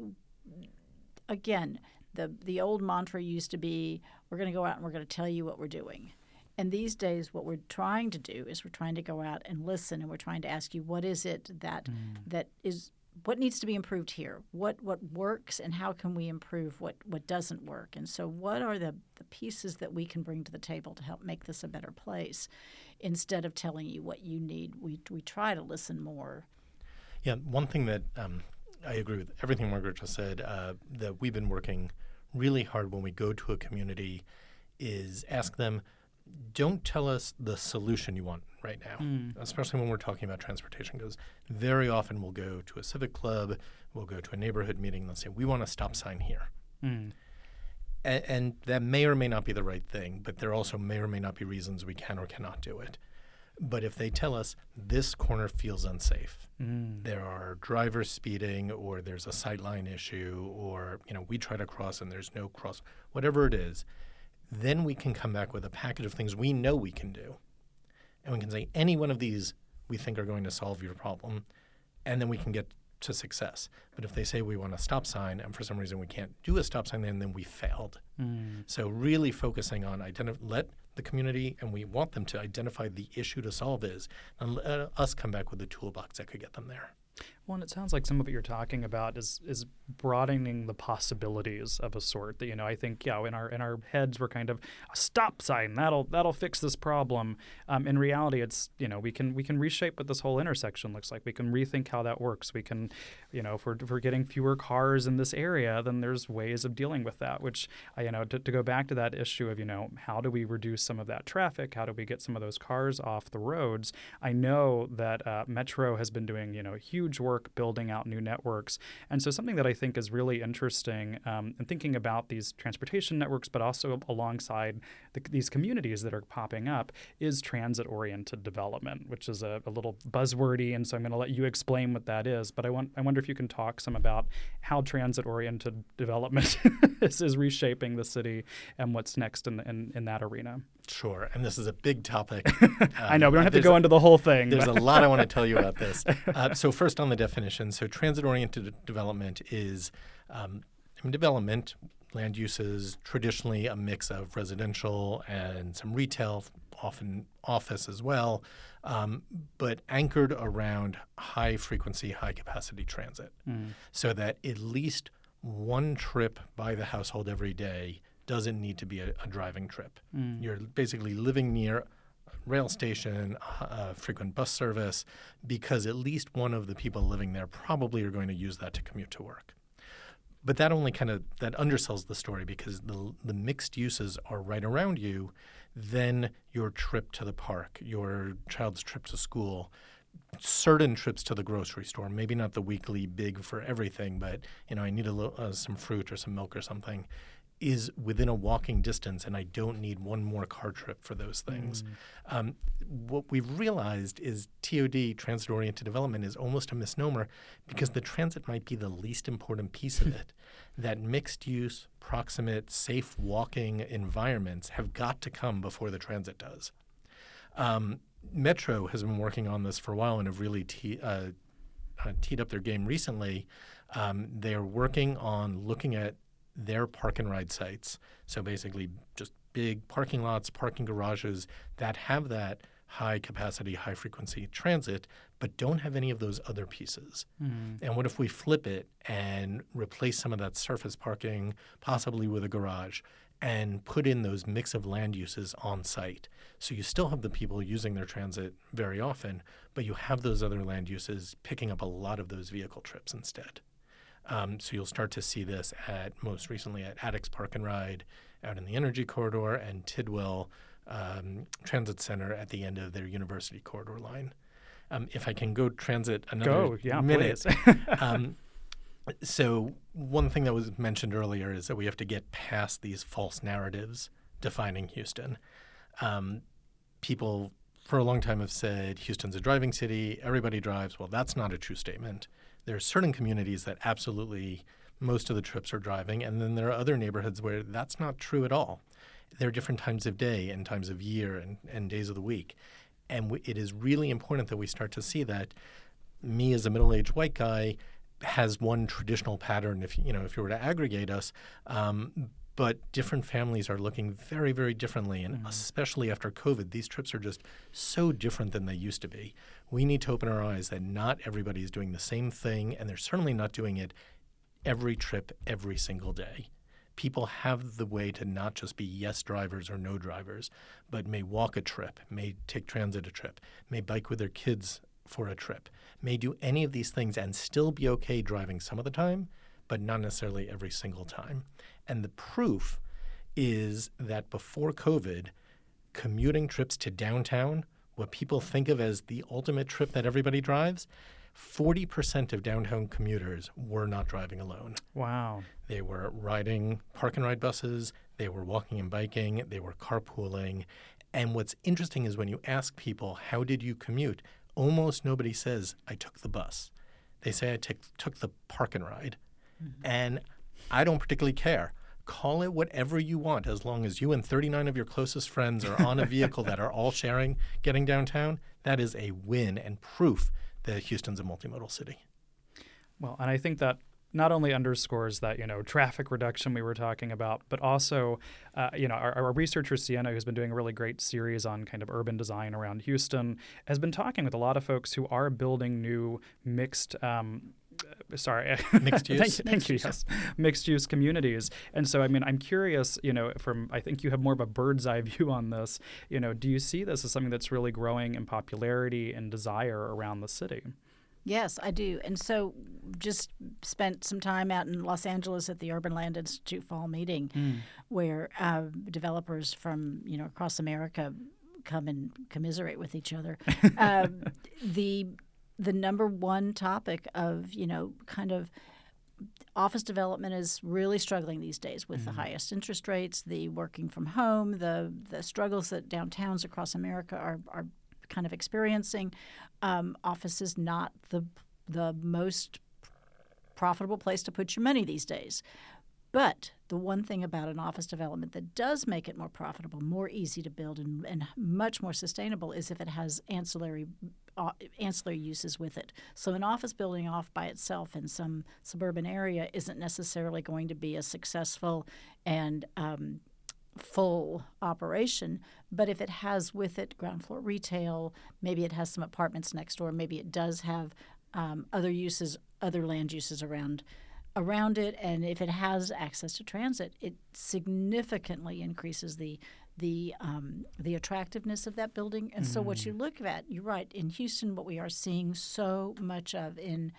S2: again, the the old mantra used to be, "We're going to go out and we're going to tell you what we're doing." And these days, what we're trying to do is we're trying to go out and listen, and we're trying to ask you, what is it that mm. that is what needs to be improved here? What what works, and how can we improve what what doesn't work? And so, what are the the pieces that we can bring to the table to help make this a better place, instead of telling you what you need? We we try to listen more.
S3: Yeah, one thing that um, I agree with everything Margaret just said. Uh, that we've been working really hard when we go to a community is ask them, don't tell us the solution you want right now, mm. especially when we're talking about transportation. Because very often we'll go to a civic club, we'll go to a neighborhood meeting, and they'll say, we want a stop sign here. Mm. And, and that may or may not be the right thing, but there also may or may not be reasons we can or cannot do it. But if they tell us this corner feels unsafe, mm. there are drivers speeding, or there's a sightline issue, or you know we try to cross and there's no cross, whatever it is, then we can come back with a package of things we know we can do, and we can say any one of these we think are going to solve your problem, and then we can get to success. But if they say we want a stop sign and for some reason we can't do a stop sign, then then we failed. Mm. So really focusing on identify let the community and we want them to identify the issue to solve is and let us come back with the toolbox that could get them there.
S1: Well, and it sounds like some of what you're talking about is is broadening the possibilities of a sort. That you know, I think yeah, in our in our heads we're kind of a stop sign that'll that'll fix this problem. Um, in reality, it's you know we can we can reshape what this whole intersection looks like. We can rethink how that works. We can, you know, if we're, if we're getting fewer cars in this area, then there's ways of dealing with that. Which uh, you know, to, to go back to that issue of you know how do we reduce some of that traffic? How do we get some of those cars off the roads? I know that uh, Metro has been doing you know huge work work building out new networks. And so, something that I think is really interesting um, in thinking about these transportation networks, but also alongside the, these communities that are popping up, is transit oriented development, which is a, a little buzzwordy. And so, I'm going to let you explain what that is. But I, want, I wonder if you can talk some about how transit oriented development is, is, reshaping the city and what's next in, in, in that arena.
S3: Sure, and this is a big topic.
S1: Um, I know we don't have to go a, into the whole thing.
S3: There's a lot I want to tell you about this. Uh, so first, on the definition, so transit-oriented development is um, development land uses traditionally a mix of residential and some retail, often office as well, um, but anchored around high frequency, high capacity transit, mm. so that at least one trip by the household every day doesn't need to be a, a driving trip. Mm. You're basically living near a rail station, a frequent bus service, because at least one of the people living there probably are going to use that to commute to work. But that only kind of that undersells the story because the the mixed uses are right around you. Then your trip to the park, your child's trip to school, certain trips to the grocery store, maybe not the weekly big for everything, but you know I need a little, uh, some fruit or some milk or something is within a walking distance, and I don't need one more car trip for those things. Mm. Um, what we've realized is TOD, transit oriented development, is almost a misnomer because the transit might be the least important piece of it. that mixed use, proximate, safe walking environments have got to come before the transit does. Um, Metro has been working on this for a while and have really te- uh, uh, teed up their game recently. Um, they're working on looking at their park and ride sites. So basically, just big parking lots, parking garages that have that high capacity, high frequency transit, but don't have any of those other pieces. Mm. And what if we flip it and replace some of that surface parking, possibly with a garage, and put in those mix of land uses on site? So you still have the people using their transit very often, but you have those other land uses picking up a lot of those vehicle trips instead. Um, so you'll start to see this at most recently at Addicks Park and Ride out in the Energy Corridor and Tidwell um, Transit Center at the end of their University Corridor line. Um, if I can go transit another
S1: go, yeah,
S3: minute. Um, so one thing that was mentioned earlier is that we have to get past these false narratives defining Houston. Um, people for a long time have said Houston's a driving city, everybody drives. Well, that's not a true statement There are certain communities that absolutely most of the trips are driving, and then there are other neighborhoods where that's not true at all. There are different times of day and times of year and, and days of the week. And w- it is really important that we start to see that me as a middle-aged white guy has one traditional pattern if you know if you were to aggregate us um, but different families are looking very very differently and mm-hmm. especially after covid these trips are just so different than they used to be we need to open our eyes that not everybody is doing the same thing and they're certainly not doing it every trip every single day people have the way to not just be yes drivers or no drivers, but may walk a trip, may take transit a trip, may bike with their kids for a trip, may do any of these things and still be okay driving some of the time, but not necessarily every single time. And the proof is that before COVID, commuting trips to downtown, what people think of as the ultimate trip that everybody drives, 40% of downtown commuters were not driving alone.
S1: Wow.
S3: They were riding park and ride buses, they were walking and biking, they were carpooling. And what's interesting is when you ask people, how did you commute? Almost nobody says, I took the bus. They say, I t- took the park and ride. Mm-hmm. And I don't particularly care. Call it whatever you want as long as you and 39 of your closest friends are on a vehicle that are all sharing getting downtown. That is a win and proof that Houston's a multimodal city.
S1: Well, and I think that not only underscores that you know traffic reduction we were talking about, but also uh, you know our, our, researcher Sienna, who's been doing a really great series on kind of urban design around Houston, has been talking with a lot of folks who are building new mixed. Um, sorry,
S3: mixed use.
S1: thank, thank you. Yes, mixed use communities. And so, I mean, I'm curious. You know, from I think you have more of a bird's eye view on this. You know, do you see this as something that's really growing in popularity and desire around the city?
S2: Yes, I do. And so just spent some time out in Los Angeles at the Urban Land Institute fall meeting mm. where uh, developers from, you know, across America come and commiserate with each other. uh, the the number one topic of, you know, kind of office development is really struggling these days with mm the highest interest rates, the working from home, the the struggles that downtowns across America are are kind of experiencing. Um, office is not the the most profitable place to put your money these days. But the one thing about an office development that does make it more profitable, more easy to build, and, and much more sustainable is if it has ancillary ancillary uses with it. So an office building off by itself in some suburban area isn't necessarily going to be a successful and um, full operation. But if it has with it ground floor retail, maybe it has some apartments next door, maybe it does have um, other uses, other land uses around around it, and if it has access to transit, it significantly increases the the um, the attractiveness of that building. And mm-hmm. so, what you mm. look at, you're right. In Houston, what we are seeing so much of in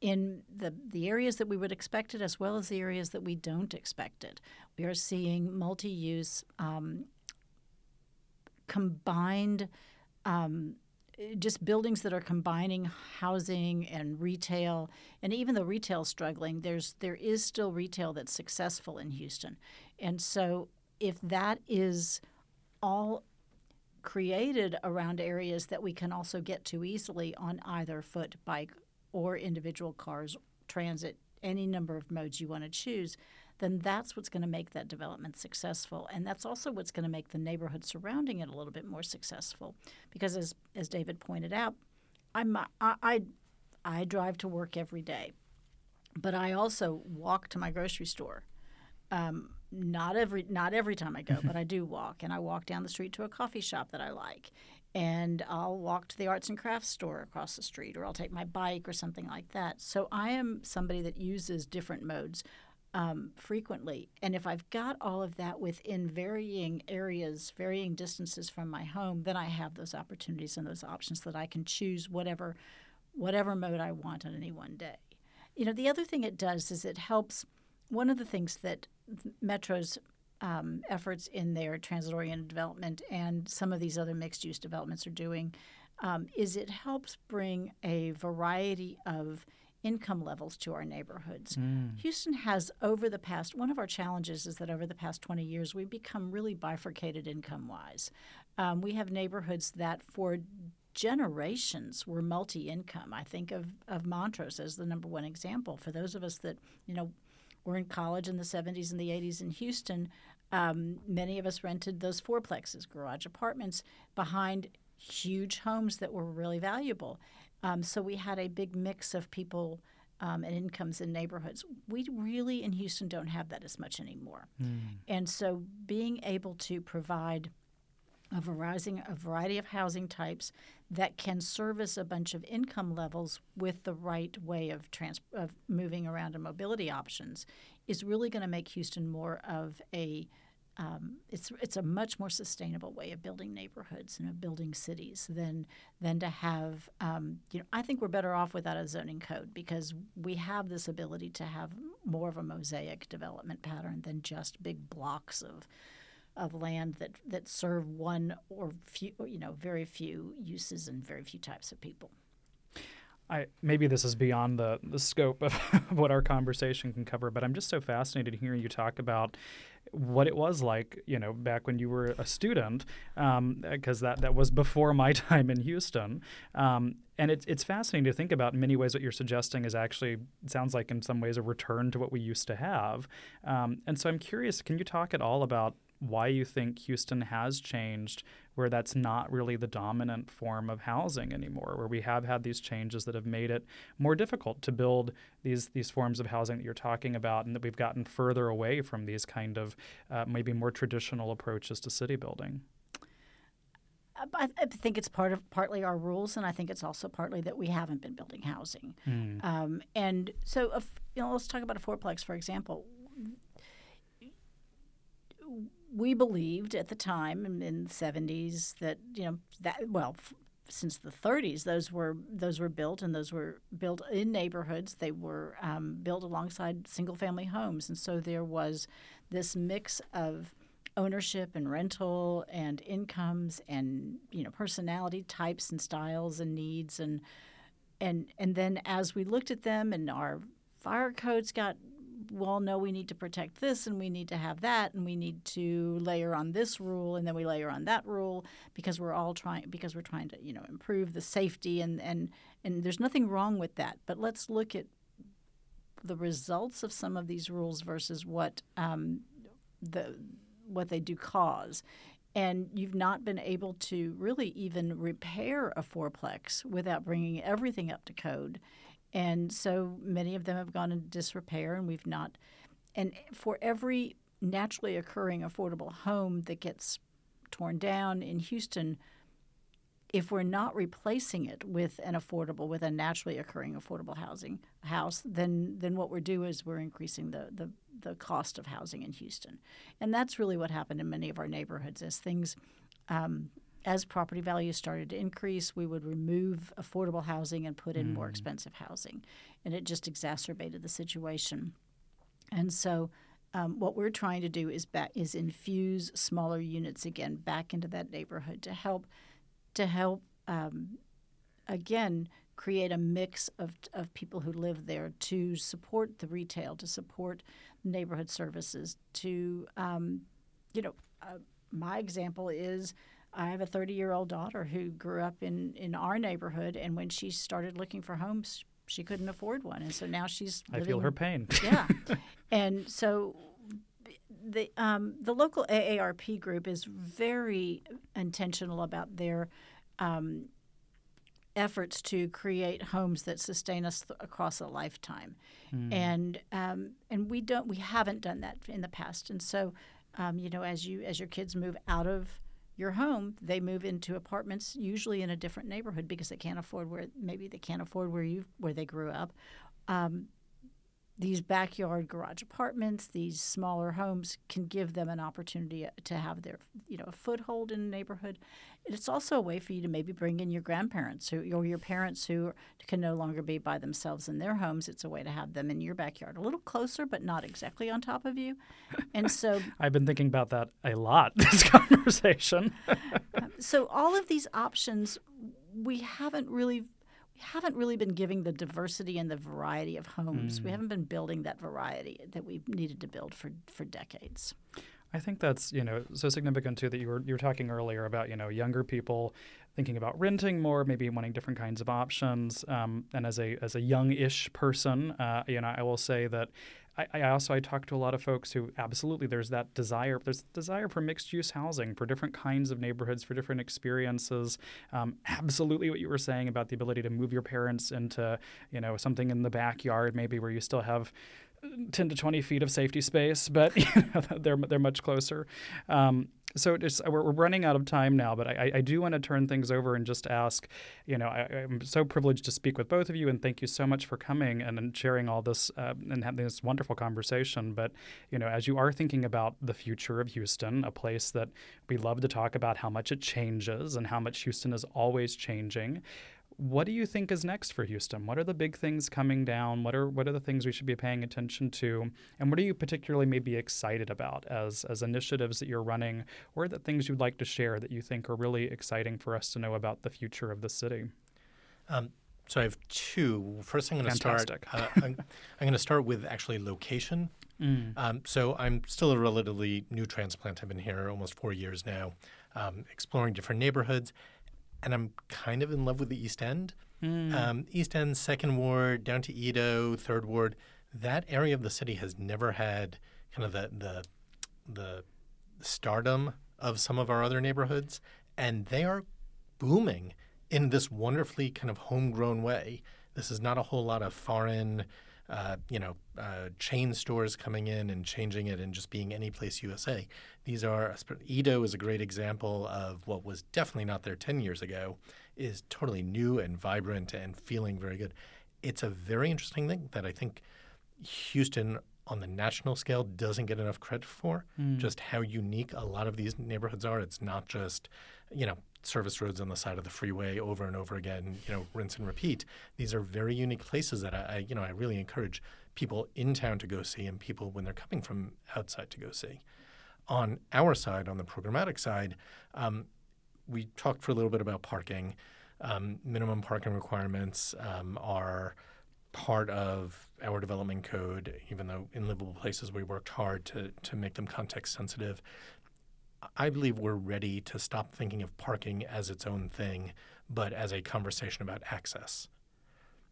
S2: in the, the areas that we would expect it as well as the areas that we don't expect it. We are seeing multi use um, combined. Um, just buildings that are combining housing and retail and even though retail is struggling there's there is still retail that's successful in Houston and so if that is all created around areas that we can also get to easily on either foot bike or individual cars, transit, any number of modes you want to choose, then that's what's going to make that development successful. And that's also what's going to make the neighborhood surrounding it a little bit more successful. Because as, as David pointed out, I'm, I, I, I drive to work every day, but I also walk to my grocery store. Um, not every not every time I go, but I do walk, and I walk down the street to a coffee shop that I like, and I'll walk to the arts and crafts store across the street, or I'll take my bike or something like that. So I am somebody that uses different modes um, frequently. And if I've got all of that within varying areas, varying distances from my home, then I have those opportunities and those options that I can choose whatever whatever mode I want on any one day. You know, the other thing it does is it helps. One of the things that Metro's um, efforts in their transit oriented development and some of these other mixed use developments are doing um, is it helps bring a variety of income levels to our neighborhoods. Mm. Houston has, over the past, one of our challenges is that over the past 20 years, we've become really bifurcated income wise. Um, we have neighborhoods that, for generations were multi-income. I think of, of Montrose as the number one example. For those of us that, you know, were in college in the 70s and the 80s in Houston, um, many of us rented those fourplexes, garage apartments, behind huge homes that were really valuable. Um, so we had a big mix of people um, and incomes in neighborhoods. We really in Houston don't have that as much anymore. Mm. And so being able to provide a variety, a variety of housing types that can service a bunch of income levels with the right way of, trans- of moving around and mobility options is really going to make Houston more of a um, it's it's a much more sustainable way of building neighborhoods and of building cities than than to have um, you know I think we're better off without a zoning code because we have this ability to have more of a mosaic development pattern than just big blocks of of land that that serve one or few you know very few uses and very few types of people.
S1: I, maybe this is beyond the, the scope of what our conversation can cover, but I'm just so fascinated hearing you talk about what it was like, you know, back when you were a student, because um, that, that was before my time in Houston. Um, and it's, it's fascinating to think about in many ways what you're suggesting is actually, sounds like in some ways, a return to what we used to have. Um, and so I'm curious, can you talk at all about why you think Houston has changed, where that's not really the dominant form of housing anymore, where we have had these changes that have made it more difficult to build these these forms of housing that you're talking about, and that we've gotten further away from these kind of uh, maybe more traditional approaches to city building.
S2: I, think it's part of partly our rules, and I think it's also partly that we haven't been building housing. Mm. Um, and so, if, you know, let's talk about a fourplex, for example we believed at the time in, in the 70s that you know that well f- since the 30s those were those were built and those were built in neighborhoods. They were um, built alongside single family homes. And so there was this mix of ownership and rental and incomes and you know personality types and styles and needs. And and and then as we looked at them and our fire codes got well, no, we need to protect this and we need to have that and we need to layer on this rule and then we layer on that rule because we're all trying because we're trying to, you know, improve the safety and and and there's nothing wrong with that. But let's look at the results of some of these rules versus what um, the what they do cause. And you've not been able to really even repair a fourplex without bringing everything up to code. And so many of them have gone into disrepair, and we've not. And for every naturally occurring affordable home that gets torn down in Houston, if we're not replacing it with an affordable, with a naturally occurring affordable housing house, then then what we're doing is we're increasing the, the the cost of housing in Houston, and that's really what happened in many of our neighborhoods as things um, as property values started to increase, we would remove affordable housing and put in mm. more expensive housing. And it just exacerbated the situation. And so, um, what we're trying to do is back, is infuse smaller units again back into that neighborhood to help to help um, again create a mix of, of people who live there to support the retail, to support neighborhood services. To um, you know, uh, my example is I have a 30 year old daughter who grew up in, in our neighborhood, and when she started looking for homes, she couldn't afford one, and so now she's.
S1: I feel her pain.
S2: yeah, and so the um, the local AARP group is very intentional about their um, efforts to create homes that sustain us th- across a lifetime, mm. and um, and we don't we haven't done that in the past, and so um, you know as you as your kids move out of your home, they move into apartments, usually in a different neighborhood because they can't afford where maybe they can't afford where you where they grew up. Um, these backyard garage apartments, these smaller homes can give them an opportunity to have their, you know, a foothold in the neighborhood. It's also a way for you to maybe bring in your grandparents who, or your parents who can no longer be by themselves in their homes. It's a way to have them in your backyard, a little closer, but not exactly on top of you. And so
S1: I've been thinking about that a lot this conversation.
S2: So all of these options we haven't really haven't really been giving the diversity and the variety of homes. Mm. We haven't been building that variety that we've needed to build for, for decades.
S1: I think that's you know so significant too that you were you were talking earlier about you know younger people thinking about renting more, maybe wanting different kinds of options. Um, and as a as a young-ish person, uh, you know, I will say that I, I, also I talk to a lot of folks who absolutely there's that desire there's desire for mixed use housing for different kinds of neighborhoods for different experiences. Um, absolutely, what you were saying about the ability to move your parents into you know something in the backyard, maybe where you still have 10 to 20 feet of safety space, but you know, they're they're much closer. Um, so we're, we're, running out of time now, but I, I do want to turn things over and just ask. You know, I, am so privileged to speak with both of you, and thank you so much for coming and, sharing all this uh, and having this wonderful conversation. But you know, as you are thinking about the future of Houston, a place that we love to talk about how much it changes and how much Houston is always changing. What do you think is next for Houston? What are the big things coming down? What are what are the things we should be paying attention to? And what are you particularly maybe excited about as as initiatives that you're running or the things you'd like to share that you think are really exciting for us to know about the future of the city?
S3: Um, so I have two. First, I'm going to start. Uh, I'm, I'm going to start with actually location. Mm. Um, so I'm still a relatively new transplant. I've been here almost four years now, um, exploring different neighborhoods and I'm kind of in love with the East End. Mm. Um, East End, Second Ward, down to EaDo, Third Ward. That area of the city has never had kind of the the the stardom of some of our other neighborhoods, and they are booming in this wonderfully kind of homegrown way. This is not a whole lot of foreign uh, you know, uh, chain stores coming in and changing it and just being any place USA. These are EaDo is a great example of what was definitely not there 10 years ago, is totally new and vibrant and feeling very good. It's a very interesting thing that I think Houston on the national scale doesn't get enough credit for mm. just how unique a lot of these neighborhoods are. It's not just, you know, service roads on the side of the freeway over and over again, you know, rinse and repeat. These are very unique places that I, I, you know, I really encourage people in town to go see and people when they're coming from outside to go see. On our side, on the programmatic side, um, we talked for a little bit about parking. Um, minimum parking requirements um, are part of our development code, even though in livable places we worked hard to, to make them context sensitive. I believe we're ready to stop thinking of parking as its own thing, but as a conversation about access.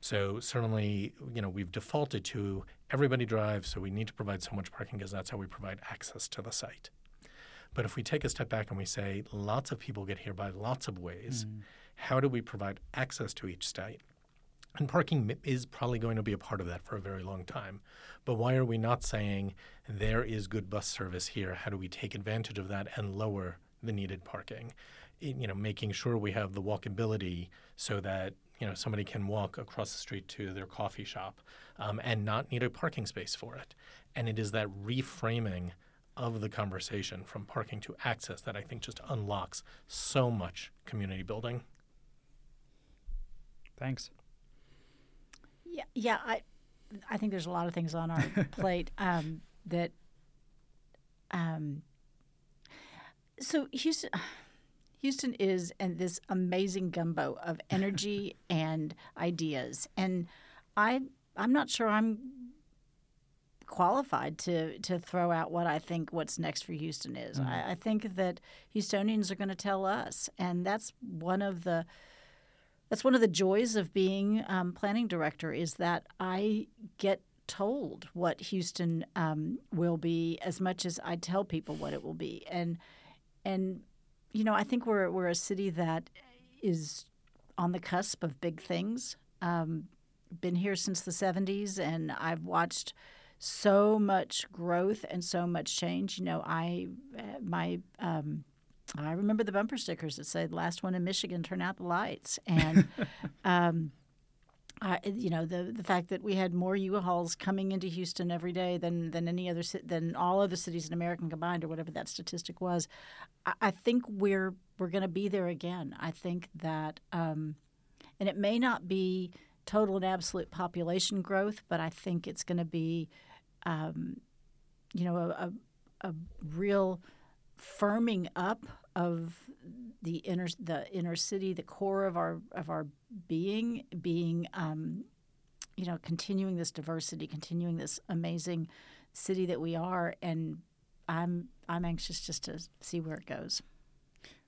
S3: So certainly, you know, we've defaulted to everybody drives, so we need to provide so much parking because that's how we provide access to the site. But if we take a step back and we say lots of people get here by lots of ways, mm. how do we provide access to each site? And parking is probably going to be a part of that for a very long time. But why are we not saying there is good bus service here? How do we take advantage of that and lower the needed parking? you know, making sure we have the walkability so that you know somebody can walk across the street to their coffee shop um, and not need a parking space for it. And it is that reframing of the conversation from parking to access that I think just unlocks so much community building.
S1: Thanks.
S2: Yeah, yeah. I, I think there's a lot of things on our plate um, that. Um, so Houston, Houston is and this amazing gumbo of energy and ideas, and I I'm not sure I'm qualified to to throw out what I think what's next for Houston is. Mm-hmm. I, I think that Houstonians are going to tell us, and that's one of the that's one of the joys of being um, planning director is that I get told what Houston um, will be as much as I tell people what it will be, and and you know I think we're we're a city that is on the cusp of big things. Um, been here since the '70s, and I've watched so much growth and so much change. You know, I uh, my um, I remember the bumper stickers that said "Last one in Michigan, turn out the lights," and um, I, you know the the fact that we had more U-Hauls coming into Houston every day than than any other than all other cities in America combined, or whatever that statistic was. I, I think we're we're going to be there again. I think that, um, and it may not be total and absolute population growth, but I think it's going to be, um, you know, a, a, a real firming up of the inner the inner city, the core of our of our being, being um, you know, continuing this diversity, continuing this amazing city that we are, and I'm I'm anxious just to see where it goes.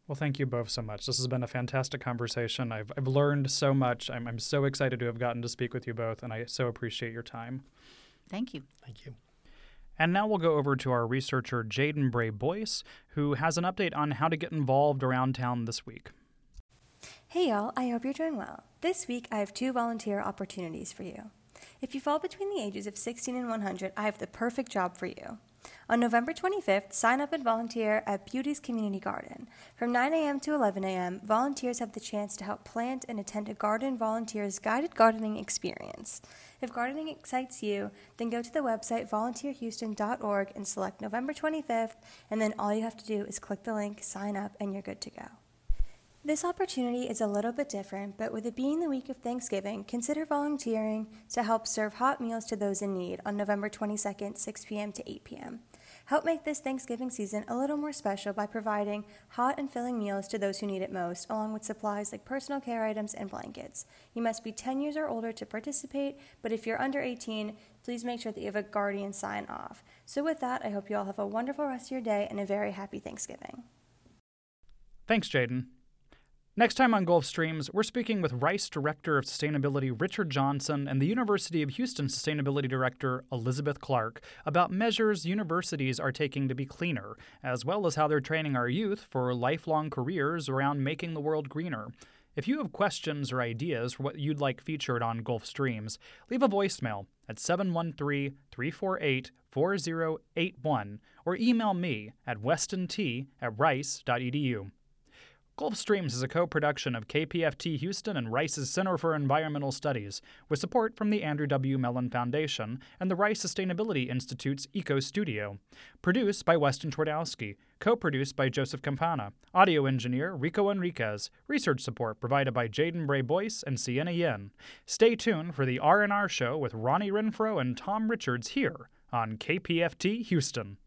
S1: Well, thank you both so much. This has been a fantastic conversation. I've, I've learned so much. I'm, I'm so excited to have gotten to speak with you both, and I so appreciate your time.
S2: Thank you.
S3: Thank you.
S1: And now we'll go over to our researcher, Jaden Bray Boyce, who has an update on how to get involved around town this week.
S4: Hey, y'all, I hope you're doing well. This week, I have two volunteer opportunities for you. If you fall between the ages of 16 and 100, I have the perfect job for you. On November 25th, sign up and volunteer at Beauty's Community Garden. From 9 a.m. to 11 a.m., volunteers have the chance to help plant and attend a Garden Volunteers guided gardening experience. If gardening excites you, then go to the website volunteerhouston.org and select November 25th, and then all you have to do is click the link, sign up, and you're good to go. This opportunity is a little bit different, but with it being the week of Thanksgiving, consider volunteering to help serve hot meals to those in need on November 22nd, 6 p.m. to 8 p.m. Help make this Thanksgiving season a little more special by providing hot and filling meals to those who need it most, along with supplies like personal care items and blankets. You must be 10 years or older to participate, but if you're under 18, please make sure that you have a guardian sign off. So, with that, I hope you all have a wonderful rest of your day and a very happy Thanksgiving.
S1: Thanks, Jaden. Next time on Gulf Streams, we're speaking with Rice Director of Sustainability Richard Johnson and the University of Houston Sustainability Director Elizabeth Clark about measures universities are taking to be cleaner, as well as how they're training our youth for lifelong careers around making the world greener. If you have questions or ideas for what you'd like featured on Gulf Streams, leave a voicemail at 713 348 4081 or email me at westont at rice.edu. Gulf Streams is a co production of KPFT Houston and Rice's Center for Environmental Studies, with support from the Andrew W. Mellon Foundation and the Rice Sustainability Institute's Eco Studio. Produced by Weston Twardowski, co produced by Joseph Campana, audio engineer Rico Enriquez, research support provided by Jaden Bray Boyce and Sienna Yen. Stay tuned for the R&R show with Ronnie Renfro and Tom Richards here on KPFT Houston.